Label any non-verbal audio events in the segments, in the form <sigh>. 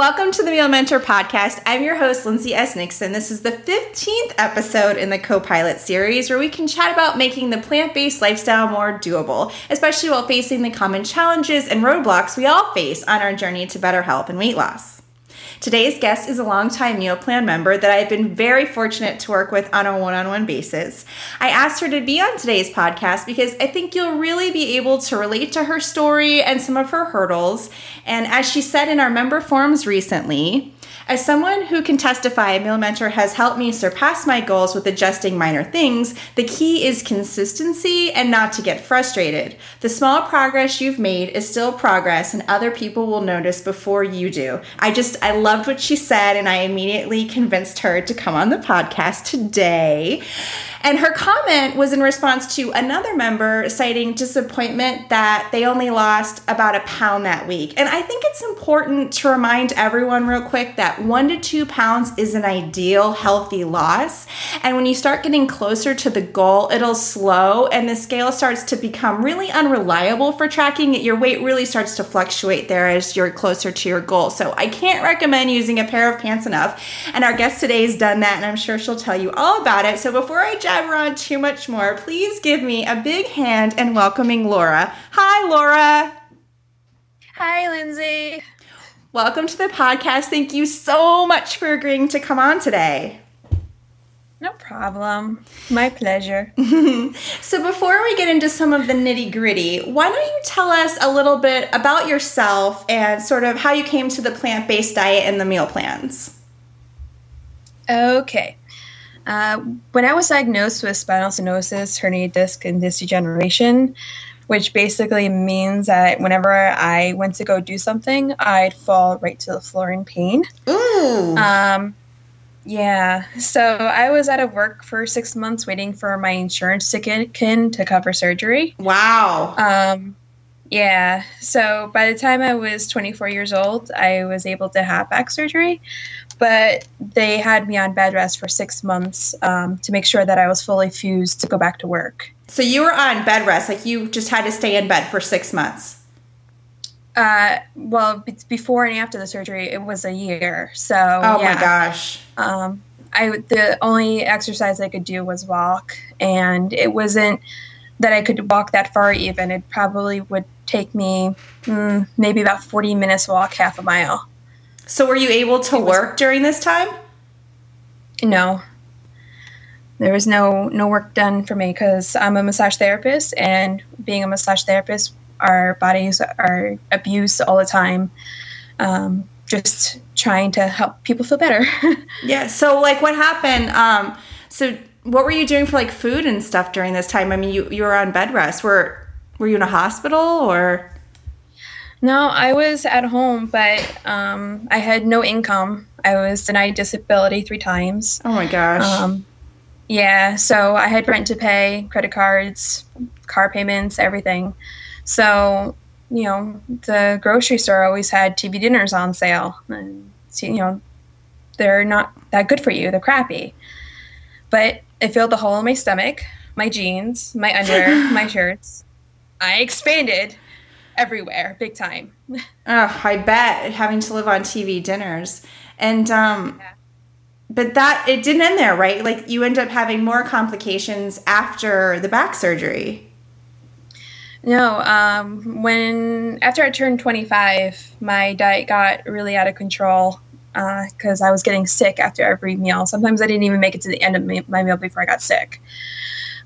Welcome to the Meal Mentor podcast. I'm your host, Lindsay S. Nixon. This is the 15th episode in the co pilot series where we can chat about making the plant based lifestyle more doable, especially while facing the common challenges and roadblocks we all face on our journey to better health and weight loss. Today's guest is a longtime meal plan member that I've been very fortunate to work with on a one on one basis. I asked her to be on today's podcast because I think you'll really be able to relate to her story and some of her hurdles. And as she said in our member forums recently, as someone who can testify, a Meal Mentor has helped me surpass my goals with adjusting minor things. The key is consistency and not to get frustrated. The small progress you've made is still progress, and other people will notice before you do. I just, I loved what she said, and I immediately convinced her to come on the podcast today. And her comment was in response to another member citing disappointment that they only lost about a pound that week. And I think it's important to remind everyone, real quick, that one to two pounds is an ideal healthy loss. And when you start getting closer to the goal, it'll slow and the scale starts to become really unreliable for tracking it. Your weight really starts to fluctuate there as you're closer to your goal. So I can't recommend using a pair of pants enough. And our guest today has done that, and I'm sure she'll tell you all about it. So before I jabber on too much more, please give me a big hand and welcoming Laura. Hi, Laura. Hi, Lindsay. Welcome to the podcast. Thank you so much for agreeing to come on today. No problem. My pleasure. <laughs> so, before we get into some of the nitty gritty, why don't you tell us a little bit about yourself and sort of how you came to the plant based diet and the meal plans? Okay. Uh, when I was diagnosed with spinal stenosis, herniated disc, and disc degeneration, which basically means that whenever I went to go do something, I'd fall right to the floor in pain. Ooh. Um, yeah. So I was out of work for six months waiting for my insurance to kick in to cover surgery. Wow. Um, yeah. So by the time I was 24 years old, I was able to have back surgery but they had me on bed rest for six months um, to make sure that I was fully fused to go back to work. So you were on bed rest, like you just had to stay in bed for six months. Uh, well, before and after the surgery, it was a year. So oh yeah. my gosh. Um, I the only exercise I could do was walk, and it wasn't that I could walk that far. Even it probably would take me mm, maybe about forty minutes walk half a mile. So were you able to work during this time? No. There was no no work done for me because I'm a massage therapist, and being a massage therapist, our bodies are abused all the time. Um, just trying to help people feel better. <laughs> yeah. So, like, what happened? Um, so, what were you doing for like food and stuff during this time? I mean, you you were on bed rest. Were were you in a hospital or? No, I was at home, but um, I had no income. I was denied disability three times. Oh my gosh. Um, yeah, so I had rent to pay, credit cards, car payments, everything. So, you know, the grocery store always had TV dinners on sale. And, you know, they're not that good for you, they're crappy. But it filled the hole in my stomach, my jeans, my underwear, <laughs> my shirts. I expanded everywhere, big time. <laughs> oh, I bet having to live on TV dinners. And um yeah. but that it didn't end there, right? Like you end up having more complications after the back surgery. No, um, when after I turned 25, my diet got really out of control because uh, I was getting sick after every meal. Sometimes I didn't even make it to the end of my meal before I got sick.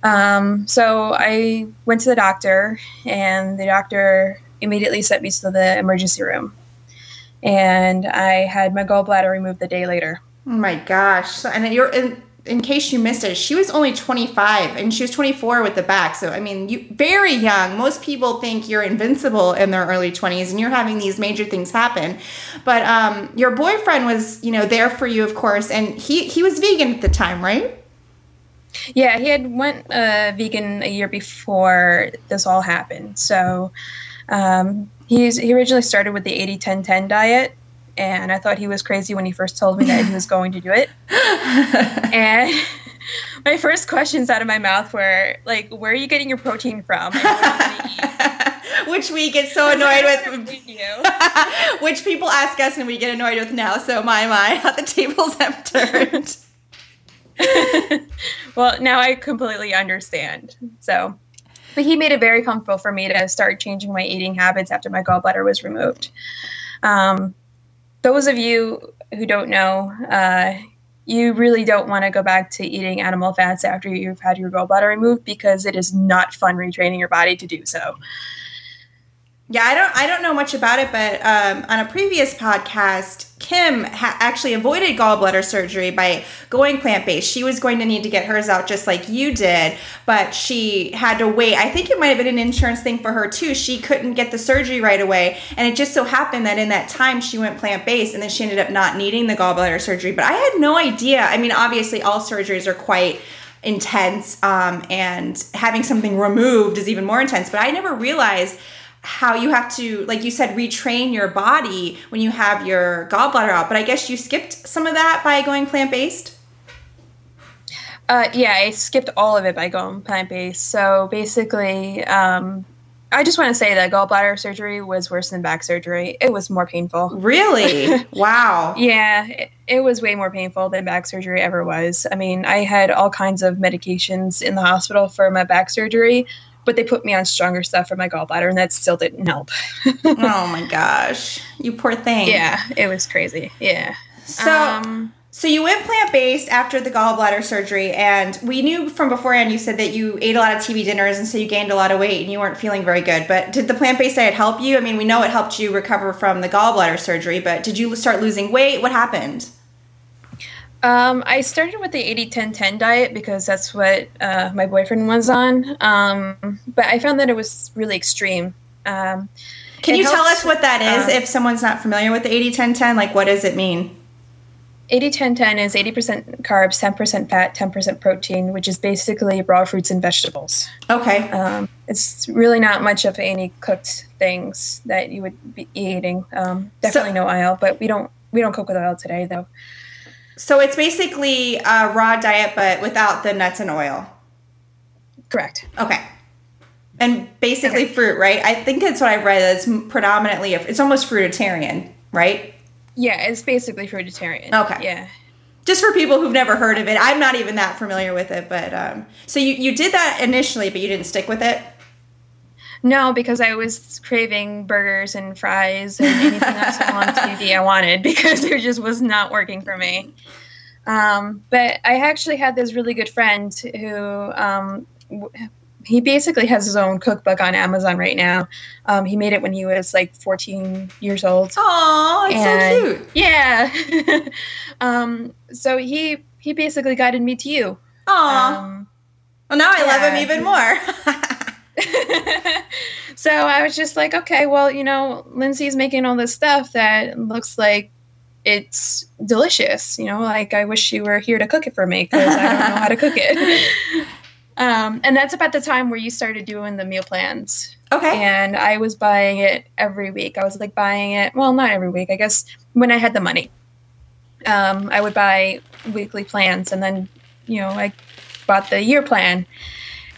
Um, so I went to the doctor, and the doctor immediately sent me to the emergency room. And I had my gallbladder removed the day later. Oh my gosh. So, And you're in, in case you missed it, she was only 25 and she was 24 with the back. So, I mean, you very young. Most people think you're invincible in their early 20s and you're having these major things happen. But um, your boyfriend was, you know, there for you, of course, and he, he was vegan at the time, right? Yeah, he had went uh, vegan a year before this all happened. So um, he's he originally started with the 80-10-10 diet, and I thought he was crazy when he first told me that he was going to do it. <laughs> and <laughs> my first questions out of my mouth were like, "Where are you getting your protein from? <laughs> which we get so annoyed with. which people ask us and we get annoyed with now. So my my, how the tables have turned. well, now I completely understand. So, but he made it very comfortable for me to start changing my eating habits after my gallbladder was removed. Um, those of you who don't know, uh, you really don't want to go back to eating animal fats after you've had your gallbladder removed because it is not fun retraining your body to do so. Yeah, I don't I don't know much about it, but um, on a previous podcast, Kim ha- actually avoided gallbladder surgery by going plant based. She was going to need to get hers out just like you did, but she had to wait. I think it might have been an insurance thing for her too. She couldn't get the surgery right away, and it just so happened that in that time she went plant based, and then she ended up not needing the gallbladder surgery. But I had no idea. I mean, obviously, all surgeries are quite intense, um, and having something removed is even more intense. But I never realized how you have to, like you said, retrain your body when you have your gallbladder out. But I guess you skipped some of that by going plant based. Uh, yeah, I skipped all of it by going plant based. So basically, um, I just want to say that gallbladder surgery was worse than back surgery. It was more painful. Really? <laughs> wow. yeah, it, it, was way more painful than back surgery ever was. I mean, I had all kinds of medications in the hospital for my back surgery but they put me on stronger stuff for my gallbladder and that still didn't help. <laughs> oh my gosh. You poor thing. Yeah, it was crazy. Yeah. So um, so you went plant based after the gallbladder surgery, and we knew from beforehand you said that you ate a lot of TV dinners, and so you gained a lot of weight, and you weren't feeling very good. But did the plant based diet help you? I mean, we know it helped you recover from the gallbladder surgery, but did you start losing weight? What happened? Um, I started with the 80 10 10 diet because that's what uh, my boyfriend was on. Um, but I found that it was really extreme. Um, Can you helps, tell us what that is uh, if someone's not familiar with the 80 10 10? Like, what does it mean? 80 10 10 is 80% carbs, 10% fat, 10% protein, which is basically raw fruits and vegetables. Okay. Um, it's really not much of any cooked things that you would be eating. Um, definitely so, no oil, but we don't we don't cook with oil today though. So it's basically a raw diet, but without the nuts and oil. Correct. Okay. And basically okay. fruit, right? I think that's what I've read. It's predominantly, it's almost fruitarian, right? Yeah, it's basically fruitarian. Okay. Yeah. Just for people who've never heard of it, I'm not even that familiar with it, but um, so you you did that initially, but you didn't stick with it. No, because I was craving burgers and fries and anything else on TV I wanted because it just was not working for me. Um, but I actually had this really good friend who um, he basically has his own cookbook on Amazon right now. Um, he made it when he was like 14 years old. Oh, it's so cute. Yeah. <laughs> um, so he he basically guided me to you. Oh. Um, well, now I yeah. love him even more. <laughs> <laughs> so I was just like, okay, well, you know, Lindsay's making all this stuff that looks like it's delicious. You know, like I wish you were here to cook it for me because I don't know how to cook it. <laughs> um, and that's about the time where you started doing the meal plans. Okay. And I was buying it every week. I was like buying it, well, not every week, I guess, when I had the money. Um, I would buy weekly plans and then, you know, I bought the year plan.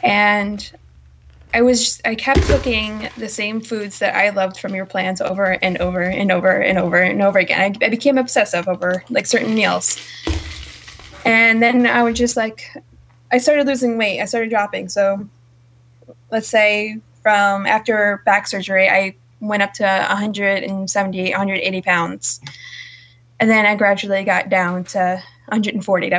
And I was just, I kept cooking the same foods that I loved from your plans over and over and over and over and over again. I, I became obsessive over like certain meals. And then I was just like, I started losing weight. I started dropping. So let's say from after back surgery, I went up to 170, 180 pounds. And then I gradually got down to 140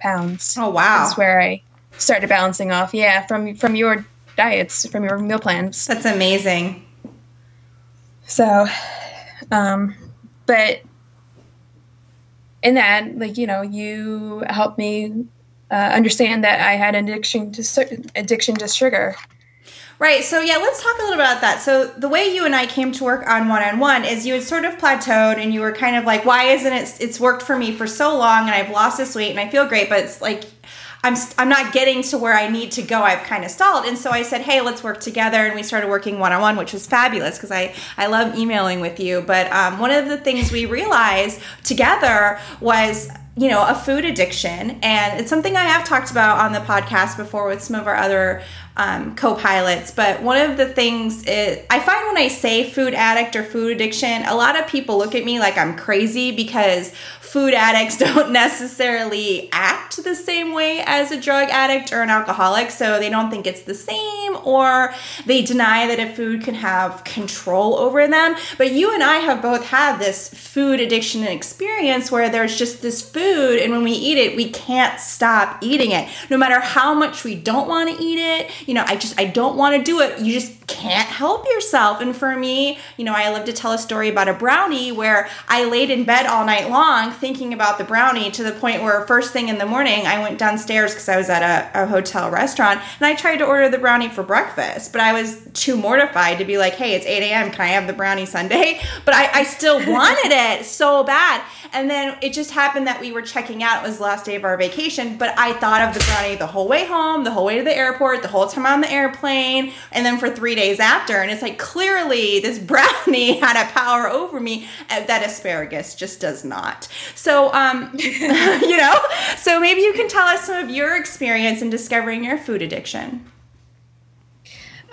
pounds. Oh, wow. That's where I started balancing off. Yeah, from from your diets from your meal plans. That's amazing. So, um, but in that, like you know, you helped me uh, understand that I had addiction to addiction to sugar. Right. So yeah, let's talk a little bit about that. So the way you and I came to work on one on one is you had sort of plateaued and you were kind of like, why isn't it? It's worked for me for so long and I've lost this weight and I feel great, but it's like I'm I'm not getting to where I need to go. I've kind of stalled, and so I said, "Hey, let's work together." And we started working one on one, which was fabulous because I I love emailing with you. But um, one of the things we realized together was you know a food addiction and it's something i have talked about on the podcast before with some of our other um, co-pilots but one of the things is i find when i say food addict or food addiction a lot of people look at me like i'm crazy because food addicts <laughs> don't necessarily act the same way as a drug addict or an alcoholic, so they don't think it's the same, or they deny that a food can have control over them. But you and I have both had this food addiction experience where there's just this food, and when we eat it, we can't stop eating it. No matter how much we don't want to eat it, you know, I just, I don't want to do it. You just can't help yourself. And for me, you know, I love to tell a story about a brownie where I laid in bed all night long thinking about the brownie to the point where first thing in the morning I went downstairs because I was at a, a, hotel restaurant and I tried to order the brownie for breakfast, but I was too mortified to be like, hey, it's 8 a.m. Can I have the brownie sundae? But I, I still <laughs> wanted it so bad. And then it just happened that we were checking out. It was the last day of our vacation, but I thought of the brownie the whole way home, the whole way to the airport, the whole time on the airplane, and then for three days after. And it's like clearly this <laughs> brownie had a power over me that asparagus just does not. So, um, <laughs> <laughs> you know, so maybe you can tell us some of your experience in discovering your food addiction.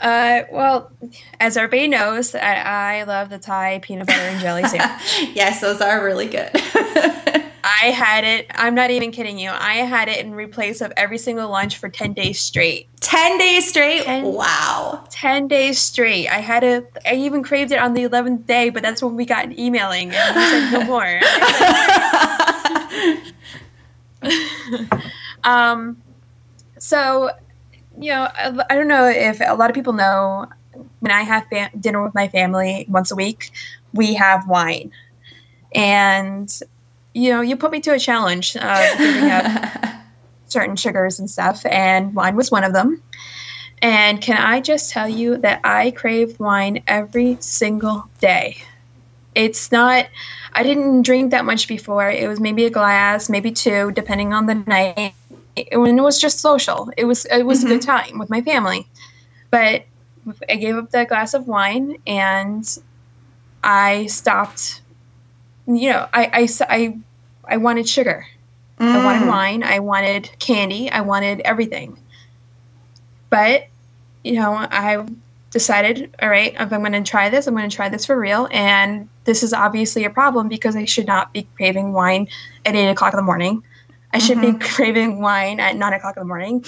Uh, well, as everybody knows, I, I, love the Thai peanut butter and jelly <laughs> sandwich. yes, those are really good. <laughs> I had it. I'm not even kidding you. I had it in replace of every single lunch for 10 days straight. 10 days straight? Ten, wow. 10 days straight. I had it. I even craved it on the 11th day, but that's when we got emailing and he said no more. <laughs> um, so, you know, I, I don't know if a lot of people know when I have fam- dinner with my family once a week, we have wine. And you know, you put me to a challenge of giving up <laughs> certain sugars and stuff, and wine was one of them. And can I just tell you that I crave wine every single day? It's not, I didn't drink that much before. It was maybe a glass, maybe two, depending on the night. When it was just social, it was it was mm-hmm. a good mm-hmm. time with my family. But I gave up that glass of wine and I stopped you know, I, I, I, I wanted sugar. Mm. I wanted wine. I wanted candy. I wanted everything. But, you know, I decided, all right, if I'm going to try this, I'm going to try this for real. And this is obviously a problem because I should not be craving wine at eight o'clock in the morning. I should mm-hmm. be craving wine at nine o'clock in the morning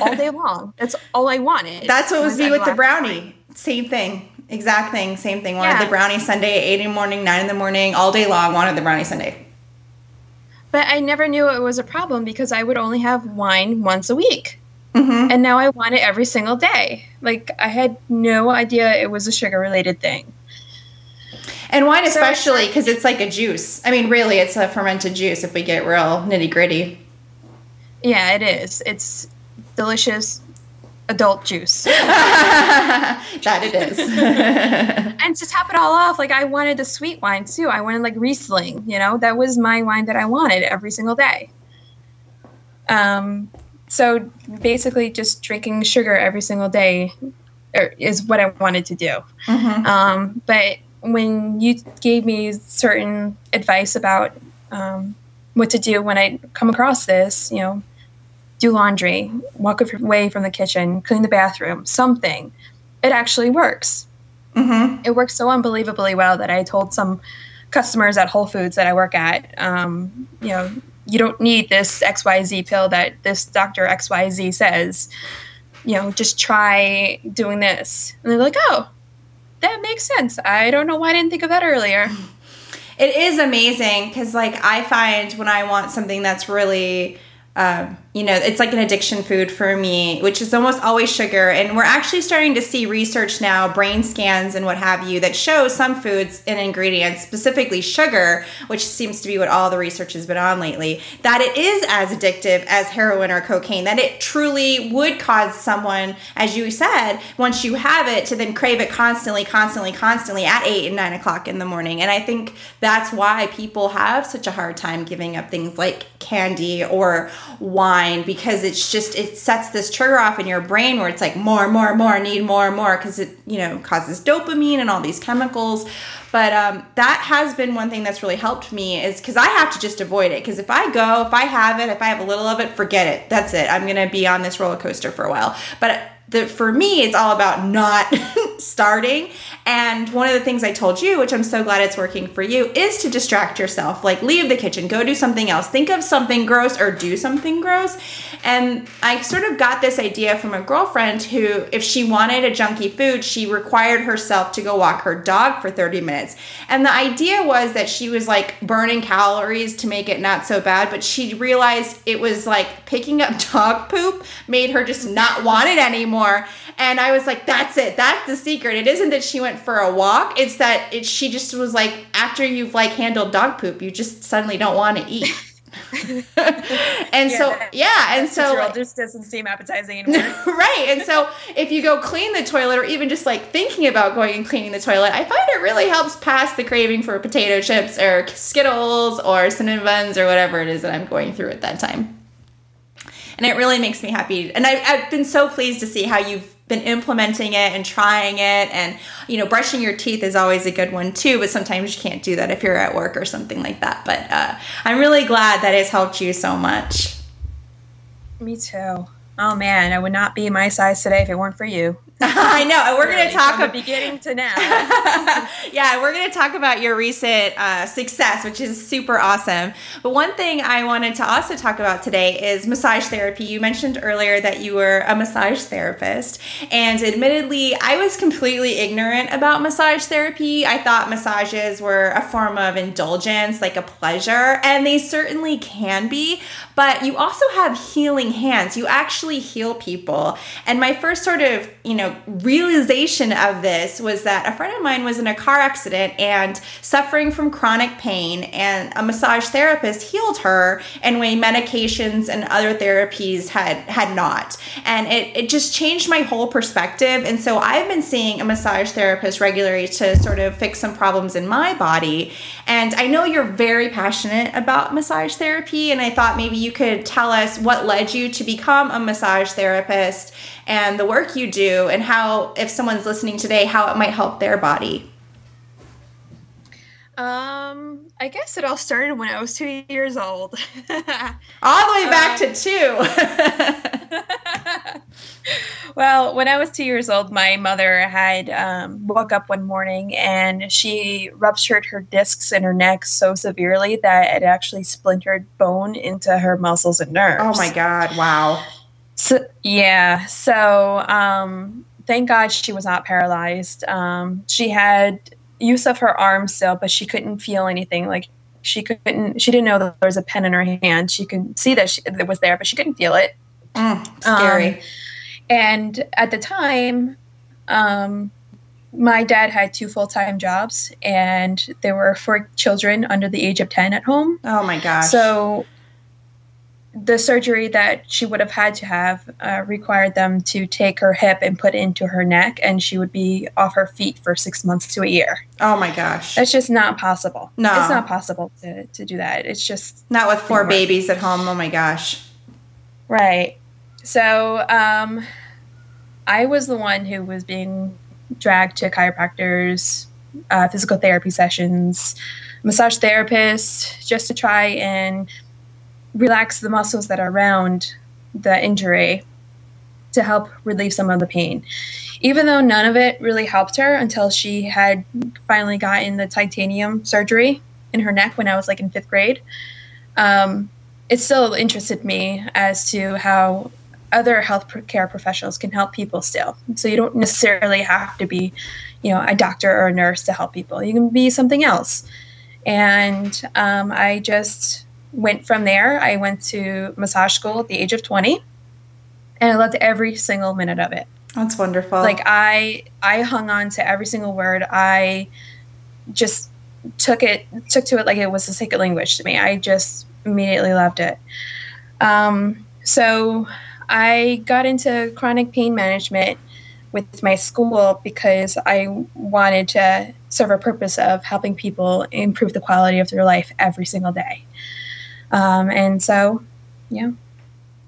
all day <laughs> long. That's all I wanted. That's what was me with the brownie. Same thing. Exact thing, same thing. Wanted yeah. the brownie sundae, at 8 in the morning, 9 in the morning, all day long, wanted the brownie sundae. But I never knew it was a problem because I would only have wine once a week. Mm-hmm. And now I want it every single day. Like, I had no idea it was a sugar related thing. And wine, especially, because it's like a juice. I mean, really, it's a fermented juice if we get real nitty gritty. Yeah, it is. It's delicious, adult juice. <laughs> <laughs> that it is. <laughs> and to top it all off, like I wanted the sweet wine too. I wanted like Riesling, you know, that was my wine that I wanted every single day. Um, so basically, just drinking sugar every single day er, is what I wanted to do. Mm-hmm. Um, but when you gave me certain advice about um, what to do when I come across this, you know, do laundry, walk away from the kitchen, clean the bathroom, something. It actually works. Mm-hmm. It works so unbelievably well that I told some customers at Whole Foods that I work at, um, you know, you don't need this XYZ pill that this doctor XYZ says. You know, just try doing this. And they're like, oh, that makes sense. I don't know why I didn't think of that earlier. It is amazing because, like, I find when I want something that's really um, you know, it's like an addiction food for me, which is almost always sugar. And we're actually starting to see research now, brain scans and what have you, that show some foods and ingredients, specifically sugar, which seems to be what all the research has been on lately, that it is as addictive as heroin or cocaine, that it truly would cause someone, as you said, once you have it, to then crave it constantly, constantly, constantly at eight and nine o'clock in the morning. And I think that's why people have such a hard time giving up things like candy or wine mind because it's just it sets this trigger off in your brain where it's like more more more need more more because it you know causes dopamine and all these chemicals. But um, that has been one thing that's really helped me is because i have to just avoid it. Because if i go if i have it if i have a little of it forget it. That's it. I'm gonna be on this roller coaster for a while. But the, for me, it's all about not <laughs> starting. And one of the things I told you, which I'm so glad it's working for you, is to distract yourself. Like leave the kitchen, go do something else, think of something gross or do something gross. And I sort of got this idea from a girlfriend who, if she wanted a junky food, she required herself to go walk her dog for 30 minutes. And the idea was that she was like burning calories to make it not so bad, but she realized it was like picking up <laughs> dog poop made her just not want it anymore. And I was like, that's it. That's the secret. It isn't that she went for a walk. It's that it, she just was like, after you've like handled dog poop, you just suddenly don't want to eat. <laughs> and yeah, so yeah and so like, just doesn't seem appetizing <laughs> anymore right and so if you go clean the toilet or even just like thinking about going and cleaning the toilet i find it really helps pass the craving for potato chips or skittles or cinnamon buns or whatever it is that i'm going through at that time and it really makes me happy. And I've, I've been so pleased to see how you've been implementing it and trying it. And you know brushing your teeth is always a good one too but sometimes you can't do that if you're at work or something like that. But uh, i'm really glad that it's helped you so much. Me too. Oh man i would not be my size today if it weren't for you <laughs> I know. We're going to talk about beginning to now. <laughs> yeah, we're going to talk about your recent uh, success, which is super awesome. But one thing I wanted to also talk about today is massage therapy. You mentioned earlier that you were a massage therapist, and admittedly, I was completely ignorant about massage therapy. I thought massages were a form of indulgence, like a pleasure, and they certainly can be. But you also have healing hands. You actually heal people. And my first sort of, you know, realization of this was that a friend of mine was in a car accident and suffering from chronic pain, and a massage therapist healed her in way medications and other therapies had had not. And it, it just changed my whole perspective. And so I've been seeing a massage therapist regularly to sort of fix some problems in my body. And I know you're very passionate about massage therapy, and I thought maybe you could tell us what led you to become a massage therapist and the work you do and how if someone's listening today how it might help their body. Um i guess it all started when i was two years old. <laughs> All the way back um, to two. <laughs> Well when i was two years old my mother had um, woke up one morning and she ruptured her discs in her neck so severely that it actually splintered bone into her muscles and nerves. Oh my god wow so yeah, so um, thank God she was not paralyzed. Um, she had use of her arm still, but she couldn't feel anything. Like she couldn't, she didn't know that there was a pen in her hand. She could see that she, it was there, but she couldn't feel it. Mm, scary. Um, and at the time, um, my dad had two full time jobs, and there were four children under the age of ten at home. Oh my gosh! So the surgery that she would have had to have uh, required them to take her hip and put it into her neck, and she would be off her feet for six months to a year. Oh my gosh. That's just not possible. No. It's not possible to, to do that. It's just. Not with four babies at home. Oh my gosh. Right. So um, I was the one who was being dragged to chiropractors, uh, physical therapy sessions, massage therapists, just to try and relax the muscles that are around the injury to help relieve some of the pain. Even though none of it really helped her until she had finally gotten the titanium surgery in her neck when I was like in fifth grade, um, it still interested me as to how other health care professionals can help people still. So you don't necessarily have to be, you know, a doctor or a nurse to help people. You can be something else. And um, I just went from there. I went to massage school at the age of 20 and I loved every single minute of it. That's wonderful. Like I I hung on to every single word. I just took it took to it like it was a second language to me. I just immediately loved it. Um, so I got into chronic pain management with my school because I wanted to serve a purpose of helping people improve the quality of their life every single day. Um, and so, yeah.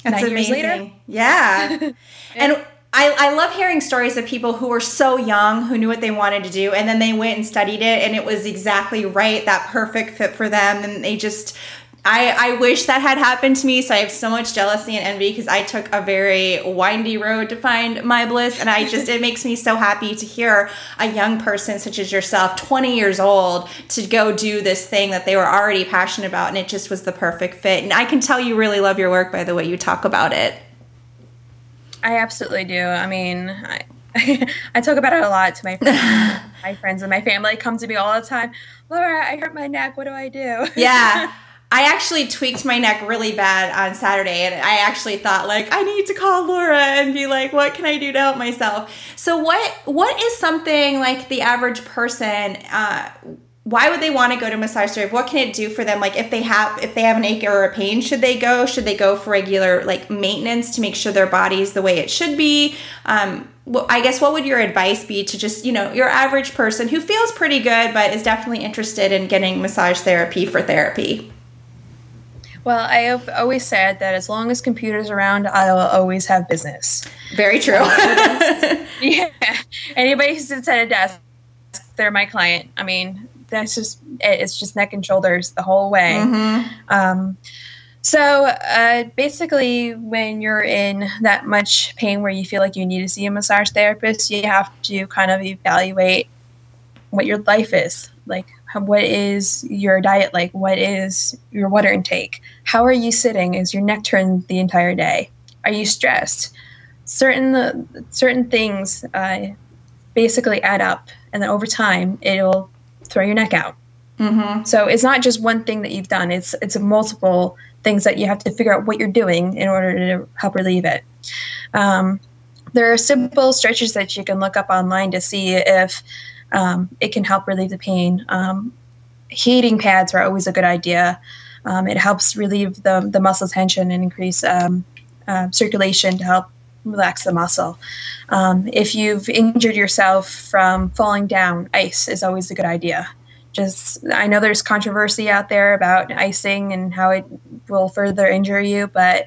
That's Nine amazing. Later, yeah. yeah. <laughs> And I, I love hearing stories of people who were so young who knew what they wanted to do and then they went and studied it and it was exactly right, that perfect fit for them. And they just I, I wish that had happened to me. So I have so much jealousy and envy because I took a very windy road to find my bliss. And I just, it makes me so happy to hear a young person such as yourself, 20 years old, to go do this thing that they were already passionate about. And it just was the perfect fit. And I can tell you really love your work by the way you talk about it. I absolutely do. I mean, I, <laughs> I talk about it a lot to my friends. <laughs> my friends and my family come to me all the time. Laura, I hurt my neck. What do I do? Yeah. <laughs> I actually tweaked my neck really bad on Saturday, and I actually thought like I need to call Laura and be like, "What can I do to help myself?" So, what what is something like the average person? Uh, why would they want to go to massage therapy? What can it do for them? Like if they have if they have an ache or a pain, should they go? Should they go for regular like maintenance to make sure their body's the way it should be? Um, well, I guess what would your advice be to just you know your average person who feels pretty good but is definitely interested in getting massage therapy for therapy? Well, I have always said that as long as computers around, I will always have business. Very true. <laughs> <laughs> yeah. Anybody who sits at a desk, they're my client. I mean, that's just it's just neck and shoulders the whole way. Mm-hmm. Um, so uh, basically, when you're in that much pain where you feel like you need to see a massage therapist, you have to kind of evaluate what your life is like what is your diet like? What is your water intake? How are you sitting? Is your neck turned the entire day? Are you stressed? Certain certain things uh, basically add up, and then over time, it'll throw your neck out. Mm-hmm. So it's not just one thing that you've done; it's it's multiple things that you have to figure out what you're doing in order to help relieve it. Um, there are simple stretches that you can look up online to see if um, it can help relieve the pain. Um, heating pads are always a good idea. Um, it helps relieve the, the muscle tension and increase um, uh, circulation to help relax the muscle. Um, if you've injured yourself from falling down, ice is always a good idea. Just, I know there's controversy out there about icing and how it will further injure you, but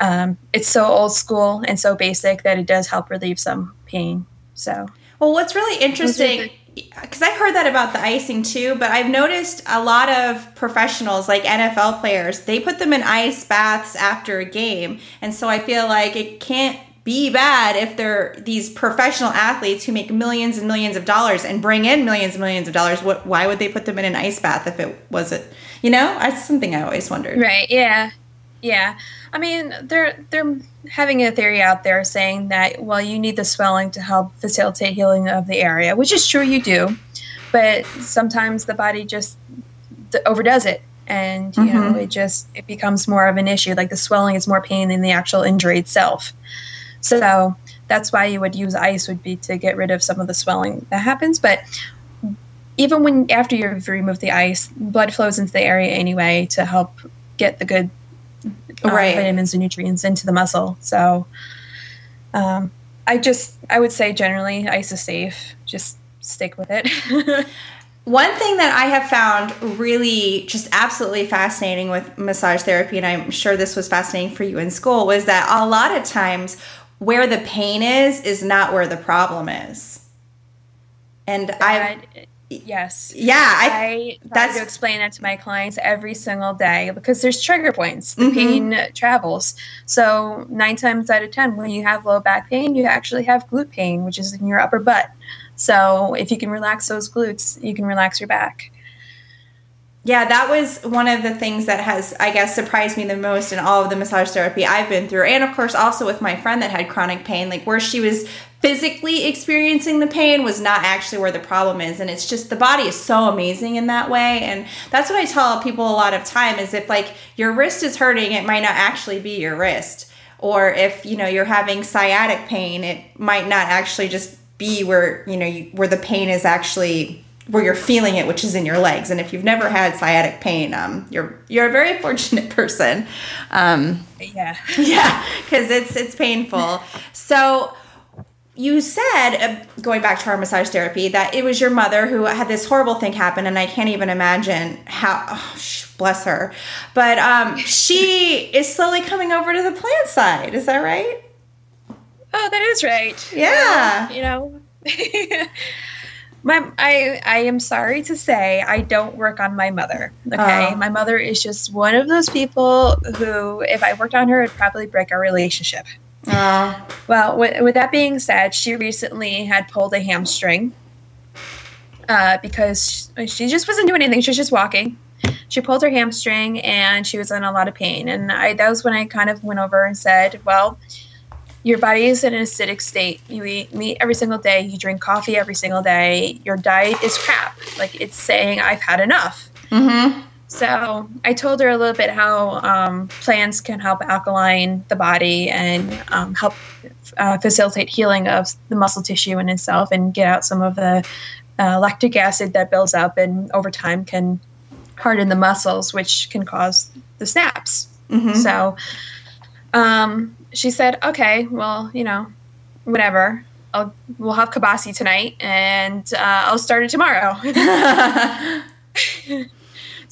um, it's so old school and so basic that it does help relieve some pain. So well, what's really interesting because I've heard that about the icing too, but I've noticed a lot of professionals, like NFL players, they put them in ice baths after a game. And so I feel like it can't be bad if they're these professional athletes who make millions and millions of dollars and bring in millions and millions of dollars. What, why would they put them in an ice bath if it wasn't, you know, that's something I always wondered. Right. Yeah. Yeah. I mean, they're they're having a theory out there saying that well, you need the swelling to help facilitate healing of the area, which is true, you do, but sometimes the body just overdoes it, and you mm-hmm. know it just it becomes more of an issue. Like the swelling is more pain than the actual injury itself. So that's why you would use ice would be to get rid of some of the swelling that happens, but even when after you've removed the ice, blood flows into the area anyway to help get the good right. vitamins and nutrients into the muscle. So um, I just I would say generally ice is safe. Just stick with it. <laughs> One thing that I have found really just absolutely fascinating with massage therapy, and I'm sure this was fascinating for you in school, was that a lot of times where the pain is is not where the problem is. And I Yes. Yeah, I, I try to explain that to my clients every single day because there's trigger points. The mm-hmm. pain travels. So nine times out of ten, when you have low back pain, you actually have glute pain, which is in your upper butt. So if you can relax those glutes, you can relax your back. Yeah, that was one of the things that has, I guess, surprised me the most in all of the massage therapy I've been through. And of course, also with my friend that had chronic pain, like where she was physically experiencing the pain was not actually where the problem is. And it's just the body is so amazing in that way. And that's what i tell people a lot of time is if like your wrist is hurting it might not actually be your wrist. Or if you know you're having sciatic pain it might not actually just be where you know you, where the pain is actually where you're feeling it which is in your legs. And if you've never had sciatic pain um, you're you're a very <laughs> fortunate person. Um, yeah. yeah because it's it's painful. So you said uh, going back to our massage therapy that it was your mother who had this horrible thing happen and i can't even imagine how oh, bless her but um, <laughs> she is slowly coming over to the plant side is that right oh that is right yeah you know <laughs> My, I, I am sorry to say I don't work on my mother. Okay. Oh. My mother is just one of those people who, if I worked on her, it'd probably break our relationship. Oh. Well, with, with that being said, she recently had pulled a hamstring uh, because she, she just wasn't doing anything. She was just walking. She pulled her hamstring and she was in a lot of pain. And I, that was when I kind of went over and said, well, your body is in an acidic state. You eat meat every single day. You drink coffee every single day. Your diet is crap. Like it's saying, I've had enough. Mm-hmm. So I told her a little bit how um, plants can help alkaline the body and um, help uh, facilitate healing of the muscle tissue in itself and get out some of the uh, lactic acid that builds up and over time can harden the muscles, which can cause the snaps. Mm-hmm. So um, she said, okay, well, you know, whatever. I'll, we'll have kielbasi tonight and uh, I'll start it tomorrow. <laughs> <laughs> <laughs>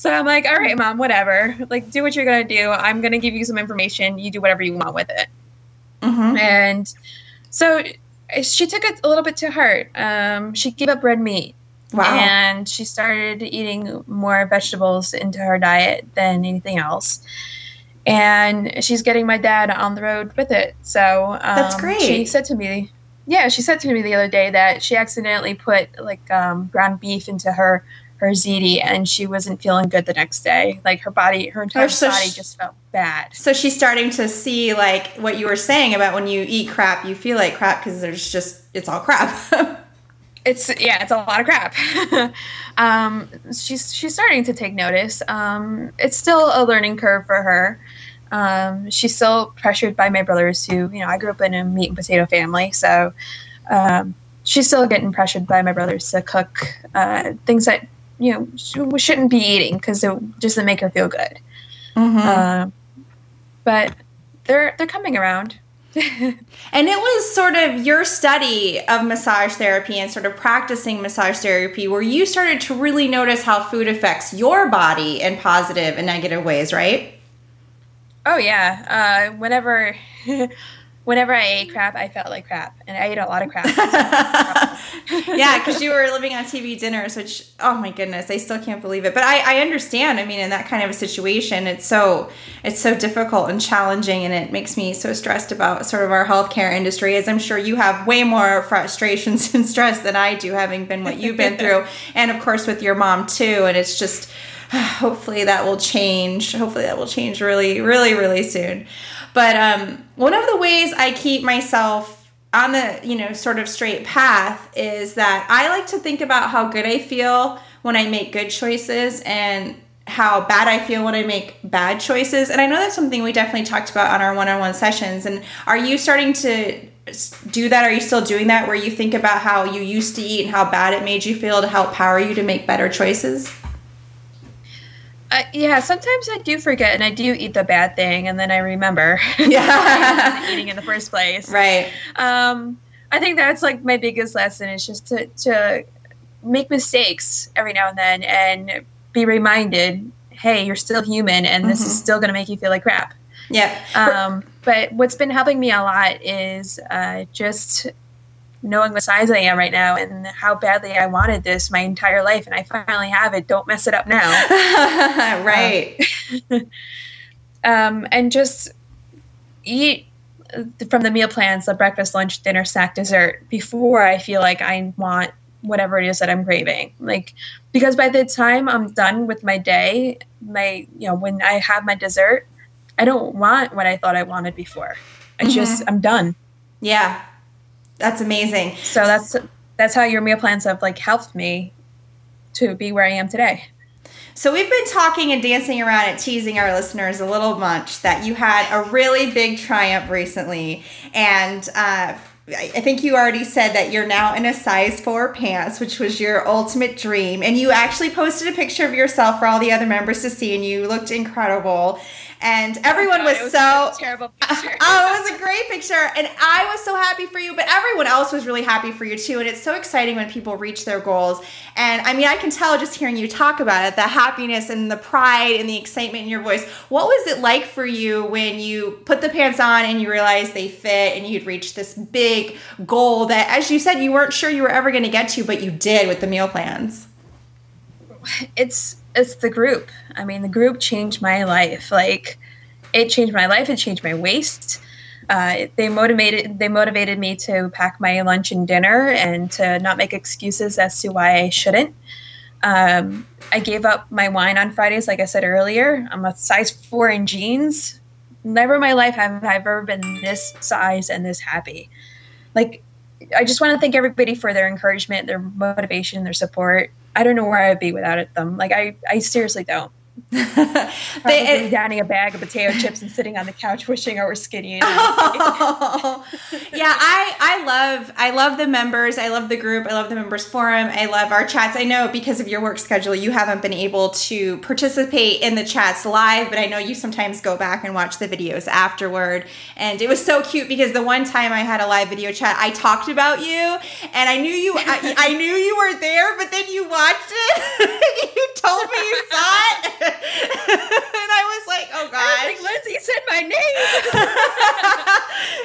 so I'm like, all right, mom, whatever. Like, do what you're going to do. I'm going to give you some information. You do whatever you want with it. Mm-hmm. And so she took it a little bit to heart. Um, she gave up red meat. Wow. And she started eating more vegetables into her diet than anything else and she's getting my dad on the road with it. So um, that's great. She said to me, yeah, she said to me the other day that she accidentally put like um, ground beef into her her ziti, and she wasn't feeling good the next day. Like her body, her entire oh, so body she, just felt bad. So she's starting to see like what you were saying about when you eat crap, you feel like crap because there's just it's all crap. <laughs> it's yeah, it's a lot of crap. <laughs> um, she's she's starting to take notice. Um, it's still a learning curve for her. Um, she's still pressured by my brothers, who you know I grew up in a meat and potato family, so um, she's still getting pressured by my brothers to cook uh, things that you know we shouldn't be eating because it just to make her feel good. Mm-hmm. Uh, but they're they're coming around. <laughs> and it was sort of your study of massage therapy and sort of practicing massage therapy where you started to really notice how food affects your body in positive and negative ways, right? Oh yeah. Uh, whenever <laughs> whenever I ate crap, I felt like crap, and I ate a lot of crap. <laughs> yeah, because you were living on TV dinners, which oh my goodness, I still can't believe it. But I, I understand. I mean, in that kind of a situation, it's so it's so difficult and challenging, and it makes me so stressed about sort of our healthcare industry. As I'm sure you have way more frustrations <laughs> and stress than I do, having been what you've been through, <laughs> and of course with your mom too. And it's just <sighs> hopefully that will change. Hopefully that will change really, really, really soon. But um, one of the ways I keep myself on the you know sort of straight path is that I like to think about how good I feel when I make good choices and how bad I feel when I make bad choices. And I know that's something we definitely talked about on our one-on-one sessions. And are you starting to do that? Are you still doing that where you think about how you used to eat and how bad it made you feel to help power you to make better choices? Uh, yeah, sometimes I do forget and I do eat the bad thing and then I remember <laughs> <laughs> yeah. <laughs> eating in the first place. Right. Um, I think that's like my biggest lesson is just to, to make mistakes every now and then and be reminded, hey, you're still human and this mm-hmm. is still going to make you feel like crap. Yeah. Um, but what's been helping me a lot is uh, just knowing the size I am right now and how badly I wanted this my entire life, and I finally have it. Don't mess it up now. <laughs> right. Um, <laughs> um, and just eat from the meal plans the breakfast, lunch, dinner, snack, dessert before I feel like I want whatever it is that I'm craving. Like, because by the time I'm done with my day, my, you know, when I have my dessert, I don't want what I thought I wanted before. I mm-hmm. just, I'm done. Yeah. That's amazing. So that's that's how your meal plans have like helped me to be where I am today. So we've been talking and dancing around and teasing our listeners a little much that you had a really big triumph recently, and uh, I think you already said that you're now in a size four pants, which was your ultimate dream. And you actually posted a picture of yourself for all the other members to see, and you looked incredible and oh everyone oh God, was, was, so terrible <laughs> oh, picture. oh, it was a great picture, and I was so happy for you. But everyone else was really happy for you too. And it's so exciting when people reach their goals. And I mean, I can tell just hearing you talk about it, the happiness and the pride and the excitement in your voice. What was it like for you when you put the pants on and you realized they fit and you'd reached this big big goal that, as you said, you weren't sure you were ever going to get to, but you did with the meal plans? It's it's the group. I mean, the group changed my life. Like, it changed my life. It changed my waist. Uh, they motivated they motivated me to pack my lunch and dinner and to not make excuses as to why I shouldn't. Um, I gave up my wine on Fridays, like I said earlier. I'm a size four in jeans. Never in my life have I ever been this size and this happy. Like, I just want to thank everybody for their encouragement, their motivation, their support. I don't know where I'd be without it, them. Like, I, I seriously don't. They, downing a bag of potato chips and sitting on the couch wishing I were skinny. Oh. <laughs> yeah, I I love I love the members. I love the group. I love the members forum. I love our chats. I know because of your work schedule, you haven't been able to participate in the chats live, but I know you sometimes go back and watch the videos afterward. And it was so cute because the one time I had a live video chat, I talked about you, and I knew you I, I knew you were there, but then you watched it. <laughs> you told me you saw it. <laughs> and I was like, oh gosh. Like, Lindsay said my name. <laughs>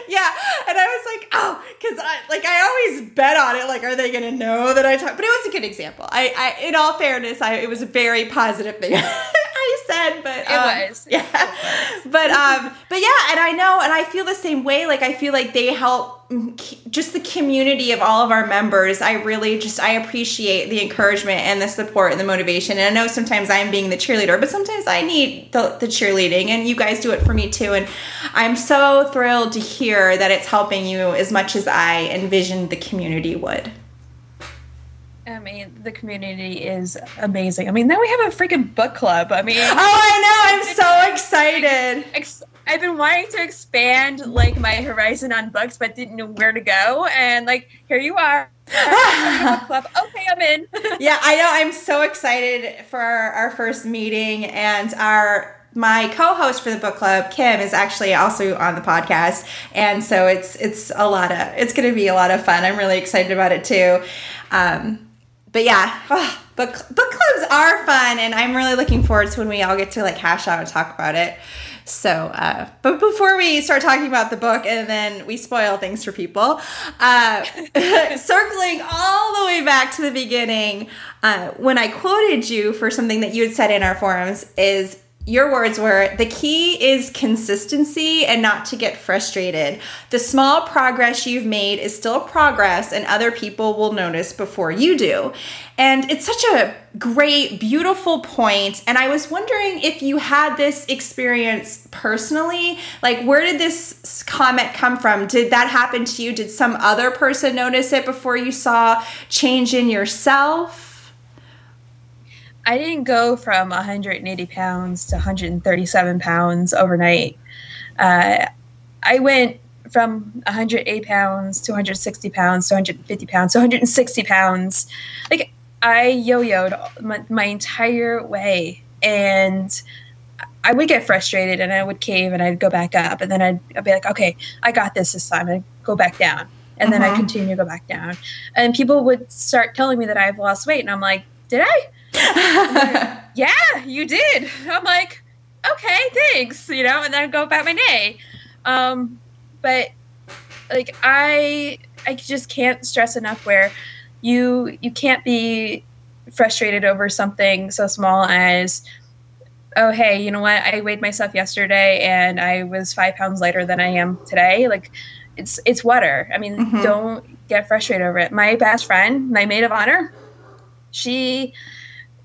yeah. And I was like, oh, because I like I always bet on it. Like, are they gonna know that I talk? But it was a good example. I, I in all fairness, I it was a very positive thing <laughs> I said, but um, it was. <laughs> Yeah. It was. But um, but yeah, and I know, and I feel the same way. Like I feel like they help just the community of all of our members i really just i appreciate the encouragement and the support and the motivation and i know sometimes i'm being the cheerleader but sometimes i need the, the cheerleading and you guys do it for me too and i'm so thrilled to hear that it's helping you as much as i envisioned the community would I mean, the community is amazing. I mean, now we have a freaking book club. I mean, oh, I know. I'm so excited. I've been wanting to expand like my horizon on books, but didn't know where to go. And like, here you are. <laughs> club. Okay, I'm in. <laughs> yeah, I know. I'm so excited for our, our first meeting and our my co-host for the book club kim is actually also on the podcast and so it's it's a lot of it's going to be a lot of fun i'm really excited about it too um, but yeah oh, book book clubs are fun and i'm really looking forward to when we all get to like hash out and talk about it. So, uh, but before we start talking about the book and then we spoil things for people, uh, <laughs> <laughs> circling all the way back to the beginning, uh, when I quoted you for something that you had said in our forums, is your words were the key is consistency and not to get frustrated. The small progress you've made is still progress, and other people will notice before you do. And it's such a great, beautiful point. And I was wondering if you had this experience personally. Like, where did this comment come from? Did that happen to you? Did some other person notice it before you saw change in yourself? I didn't go from 180 pounds to 137 pounds overnight. Uh, I went from 108 pounds to 160 pounds to 150 pounds to 160 pounds. Like I yo-yoed my, my entire way, and I would get frustrated and I would cave and I'd go back up, and then I'd, I'd be like, okay, I got this this time, and I'd go back down, and uh-huh. then I uh-huh. continue to go back down, and people would start telling me that I've lost weight, and I'm like, did I? Yeah, you did. I'm like, okay, thanks, you know, and then I go about my day. Um, but like I, I just can't stress enough where you you can't be frustrated over something so small as oh hey you know what i weighed myself yesterday and i was five pounds lighter than i am today like it's it's water i mean mm-hmm. don't get frustrated over it my best friend my maid of honor she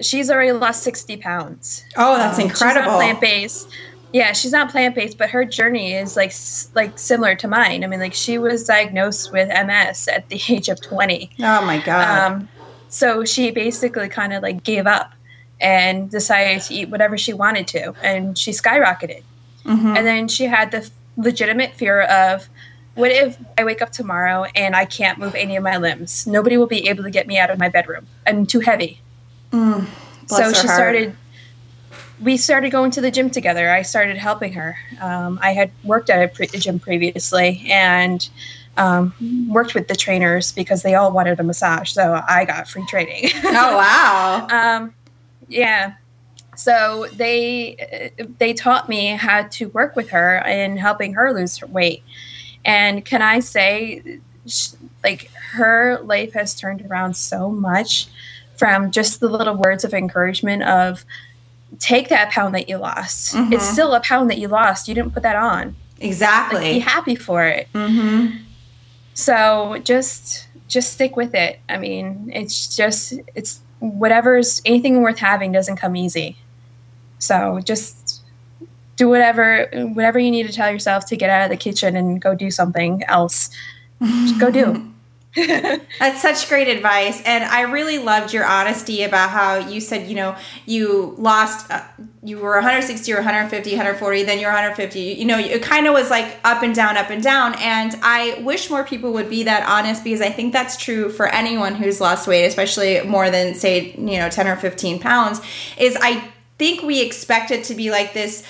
she's already lost 60 pounds. Oh, that's um, incredible. Plant based. Yeah, she's not plant based, but her journey is like like similar to mine. I mean, like she was diagnosed with MS at the <laughs> age of 20. Oh my god. Um, so she basically kind of like gave up and decided to eat whatever she wanted to, and she skyrocketed. Mm-hmm. And then she had the legitimate fear of what if I wake up tomorrow and I can't move any of my limbs? Nobody will be able to get me out of my bedroom. I'm too heavy. Mm, so she heart. started. We started going to the gym together. I started helping her. Um, I had worked at a, pre- gym previously and um, worked with the trainers because they all wanted a massage. So I got free training. <laughs> oh wow! um, yeah. So they they taught me how to work with her in helping her lose weight. And can I say like her life has turned around so much from just the little words of encouragement of take that pound that you lost. Mm-hmm. It's still a pound that you lost. You didn't put that on. Exactly. Like, be happy for it. Mm-hmm. So just just stick with it. I mean, it's just it's whatever's anything worth having doesn't come easy. So just do whatever whatever you need to tell yourself to get out of the kitchen and go do something else. Just <laughs> go do. <laughs> That's such great advice. And I really loved your honesty about how you said, you know, you lost, uh, you were 160 or 150, 140, then you're 150. You know, it kind of was like up and down, up and down. And I wish more people would be that honest because I think that's true for anyone who's lost weight, especially more than, say, you know, 10 or 15 pounds. Is I think we expect it to be like this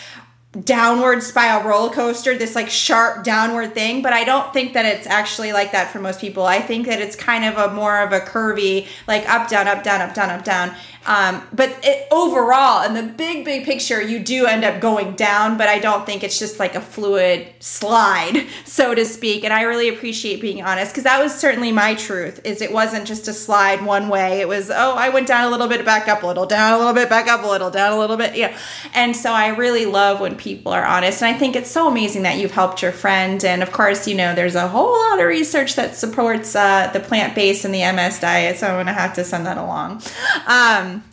downward spiral roller coaster, this like sharp downward thing, but I don't think that it's actually like that for most people. I think that it's kind of a more of a curvy, like up, down, up, down, up, down, up, down. Um, but it, overall, in the big, big picture, you do end up going down, but I don't think it's just like a fluid slide, <laughs> so to speak. And I really appreciate being honest because that was certainly my truth. Is it wasn't just a slide one way. It was oh, I went down a little bit, back up a little, down a little bit, back up a little, down a little bit. Yeah. And so I really love when people are honest, and I think it's so amazing that you've helped your friend. And of course, you know, there's a whole lot of research that supports uh, the plant based and the MS diet. So I'm gonna have to send that along. Um,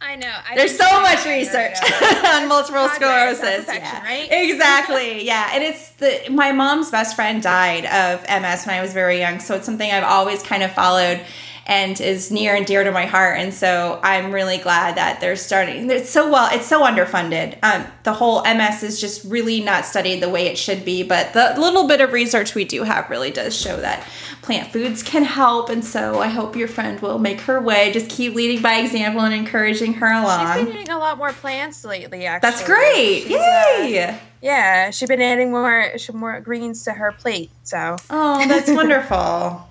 I know. I There's so much research <laughs> on multiple sclerosis. Yeah. Right? Exactly. <laughs> yeah. And it's the my mom's best friend died of MS when I was very young, so it's something I've always kind of followed and is near and dear to my heart. And so I'm really glad that they're starting. It's so well, it's so underfunded. Um, the whole MS is just really not studied the way it should be. But the little bit of research we do have really does show that plant foods can help. And so I hope your friend will make her way. Just keep leading by example and encouraging her along. She's been eating a lot more plants lately, actually. That's great. She's, Yay. Uh, yeah, she's been adding more more greens to her plate. So. Oh, that's <laughs> wonderful.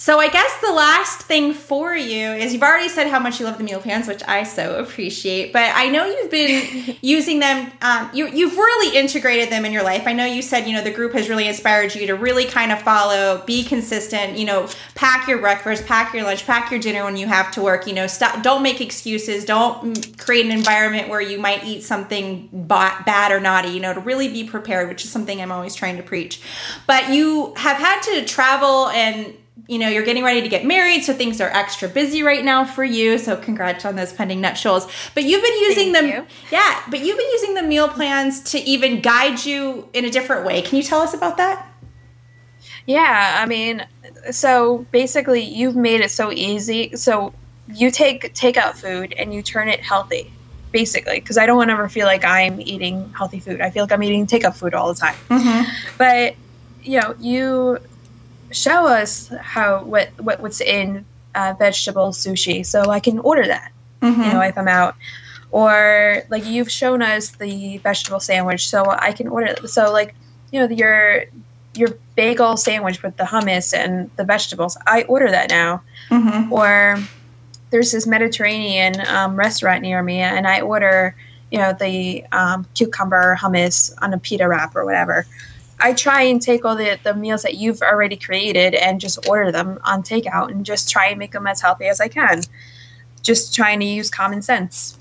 So I guess the last thing for you is you've already said how much you love the meal plans, which I so appreciate. But I know you've been <laughs> using them. Um, you, you've really integrated them in your life. I know you said you know the group has really inspired you to really kind of follow, be consistent. You know, pack your breakfast, pack your lunch, pack your dinner when you have to work. You know, stop. Don't make excuses. Don't create an environment where you might eat something bad or naughty. You know, to really be prepared, which is something I'm always trying to preach. But you have had to travel and you know, you're getting ready to get married, so things are extra busy right now for you. So congrats on those pending nuptials. But you've been using Thank them, you. yeah. But you've been using the meal plans to even guide you in a different way. Can you tell us about that? Yeah, I mean, so basically, you've made it so easy. So you take takeout food and you turn it healthy, basically, because I don't want to ever feel like I'm eating healthy food. I feel like I'm eating takeout food all the time. Mm-hmm. But you know, you show us how what, what what's in uh, vegetable sushi so I can order that. Mm-hmm. You know, if I'm out. Or like you've shown us the vegetable sandwich, so I can order. It. So like, you know, your your bagel sandwich with the hummus and the vegetables, I order that now. Mm-hmm. Or there's this Mediterranean um, restaurant near me, and I order, you know, the um, cucumber hummus on a pita wrap or whatever. I try and take all the, the meals that you've already created and just order them on takeout and just try and make them as healthy as I can. Just trying to use common sense.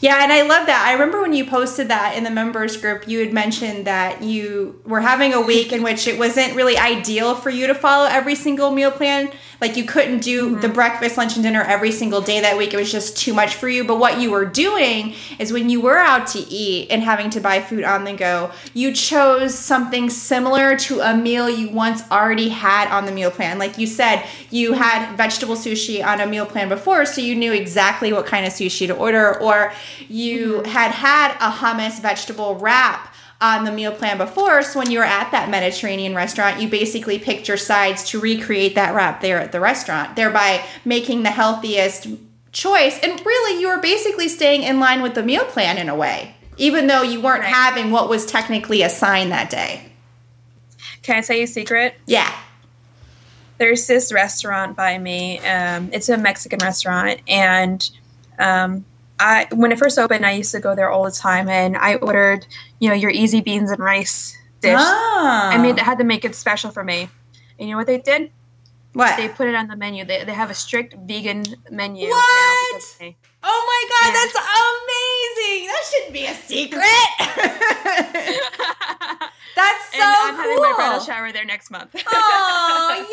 Yeah, and I love that. I remember when you posted that in the members group, you had mentioned that you were having a week in which it wasn't really ideal for you to follow every single meal plan. Like you couldn't do mm-hmm. the breakfast, lunch, and dinner every single day that week. It was just too much for you. But what you were doing is when you were out to eat and having to buy food on the go, you chose something similar to a meal you once already had on the meal plan. Like you said, you had vegetable sushi on a meal plan before, so you knew exactly what kind of sushi to order, or you mm-hmm. had had a hummus vegetable wrap on the meal plan before. So when you were at that Mediterranean restaurant, you basically picked your sides to recreate that wrap there at the restaurant, thereby making the healthiest choice. And really, you were basically staying in line with the meal plan in a way, even though you weren't having what was technically assigned that day. Can I say a secret? Yeah. There's this restaurant by me. Um, it's a Mexican restaurant, and um, I when it first opened, I used to go there all the time, and I ordered, you know, your easy beans and rice dish. Ah. I made I had to make it special for me. And you know what they did? What? They put it on the menu. They, they have a strict vegan menu. What? they- oh my god, Yeah. that's amazing! That shouldn't be a secret. <laughs> that's so cool. and I'm cool. having my bridal shower there next month. <laughs> Oh,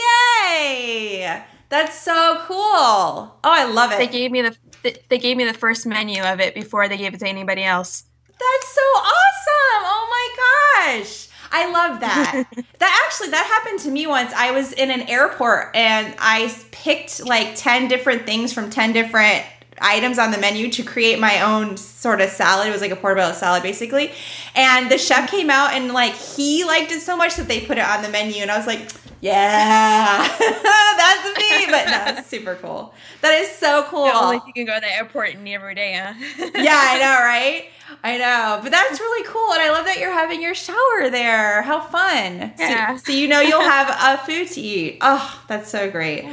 yay! That's so cool. Oh, I love it. they gave me the they gave me the first menu of it before they gave it to anybody else. That's so awesome. Oh my gosh. I love that. <laughs> that actually that happened to me once. I was in an airport and I picked like 10 different things from 10 different items on the menu to create my own sort of salad. It was like a portobello salad basically. And the chef came out and like he liked it so much that they put it on the menu and I was like, yeah, <laughs> that's me. But no, <laughs> super cool. That is so cool. The only you can go to the airport and every day, huh? <laughs> yeah, I know, right? I know. But that's really cool. And I love that you're having your shower there. How fun. So- Yeah. So, you know you'll have a food to eat. Oh, that's so great.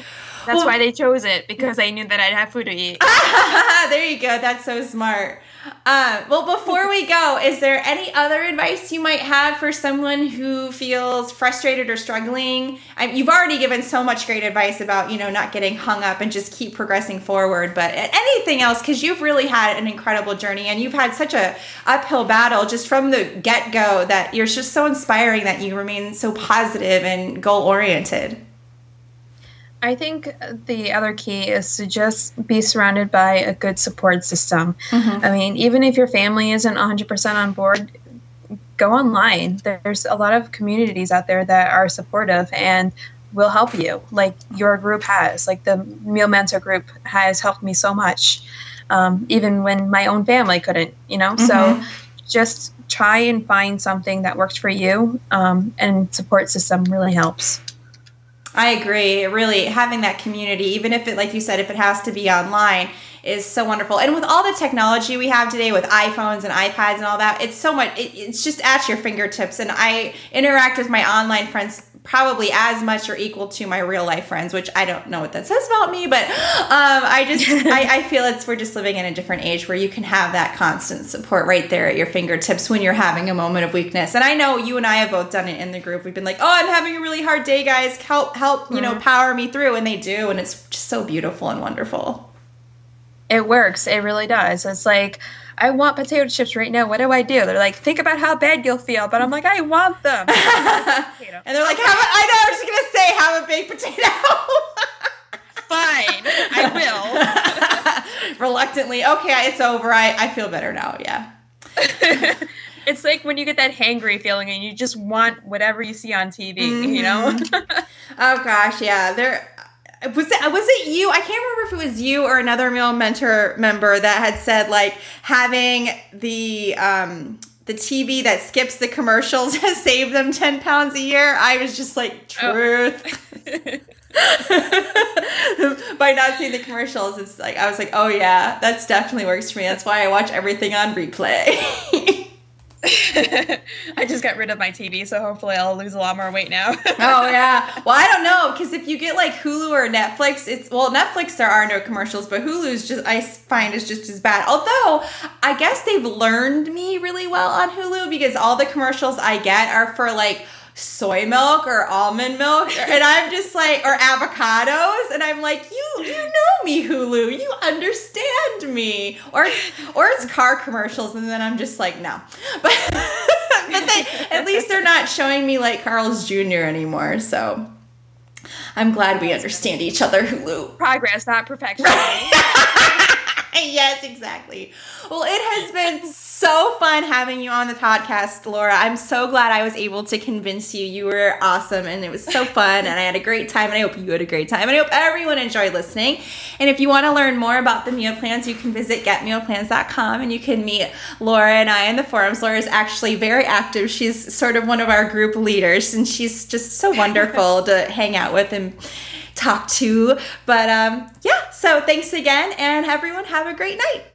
That's Well- why they chose it because they knew that I'd have food to eat. there you go. That's so smart. Um, well, before we go, is there any other advice you might have for someone who feels frustrated or struggling? I, you've already given so much great advice about you know not getting hung up and just keep progressing forward. But anything else? Because you've really had an incredible journey and you've had such a uphill battle just from the get go that you're just so inspiring that you remain so positive and goal oriented. I think the other key is to just be surrounded by a good support system. I mean, even if your family isn't 100% on board, go online. There's a lot of communities out there that are supportive and will help you, like your group has. Like the Meal Mentor group has helped me so much, um, even when my own family couldn't, you know? So just try and find something that works for you, um, and support system really helps. I agree. Really, having that community, even if it, like you said, if it has to be online, is so wonderful. And with all the technology we have today with iPhones and iPads and all that, it's so much, it, it's just at your fingertips. And I interact with my online friends probably as much or equal to my real life friends, which I don't know what that says about me, but um, I just, <laughs> I, I feel it's, we're just living in a different age where you can have that constant support right there at your fingertips when you're having a moment of weakness. And I know you and I have both done it in the group. We've been like, oh, I'm having a really hard day, guys. Help, help, you know, power me through. And they do. And it's just so beautiful and wonderful. It works. It really does. It's like, I want potato chips right now. What do I do? They're like, think about how bad you'll feel. But I'm like, I want them. <laughs> And they're like, have a, I know, I was just going to say, have a baked potato. <laughs> Fine, I will. <laughs> Reluctantly, okay, it's over. I, I feel better now. Yeah. it's like when you get that hangry feeling and you just want whatever you see on TV, you know? Mm-hmm. Oh gosh, yeah. There was it was it you? I can't remember if it was you or another Meal Mentor member that had said like having the um the TV that skips the commercials <laughs> has saved them 10 pounds a year. I was just like, truth. <laughs> <laughs> By not seeing the commercials, it's like I was like, oh yeah, that's definitely works for me. That's why I watch everything on replay. <laughs> I just got rid of my TV, so hopefully I'll lose a lot more weight now. <laughs> oh yeah. Well, I don't know because if you get like Hulu or Netflix, it's well Netflix there are no commercials, but Hulu's just I find is just as bad. Although I guess they've learned me really well on Hulu because all the commercials I get are for like soy milk or almond milk and I'm just like or avocados and I'm like you you know me Hulu you understand me or or it's car commercials and then I'm just like no <laughs> but but they at least they're not showing me like Carl's Jr. anymore so I'm glad we understand each other Hulu Progress, not perfection. <laughs> <laughs> yes, exactly. Well, it has been so fun having you on the podcast, Laura. I'm so glad I was able to convince you. You were awesome and it was so fun and I had a great time and I hope you had a great time and I hope everyone enjoyed listening. And if you want to learn more about the meal plans, you can visit getmealplans.com and you can meet Laura and I in the forums. Laura is actually very active. She's sort of one of our group leaders and she's just so wonderful <laughs> to hang out with and talk to. But um, yeah, so thanks again, and everyone have a great night.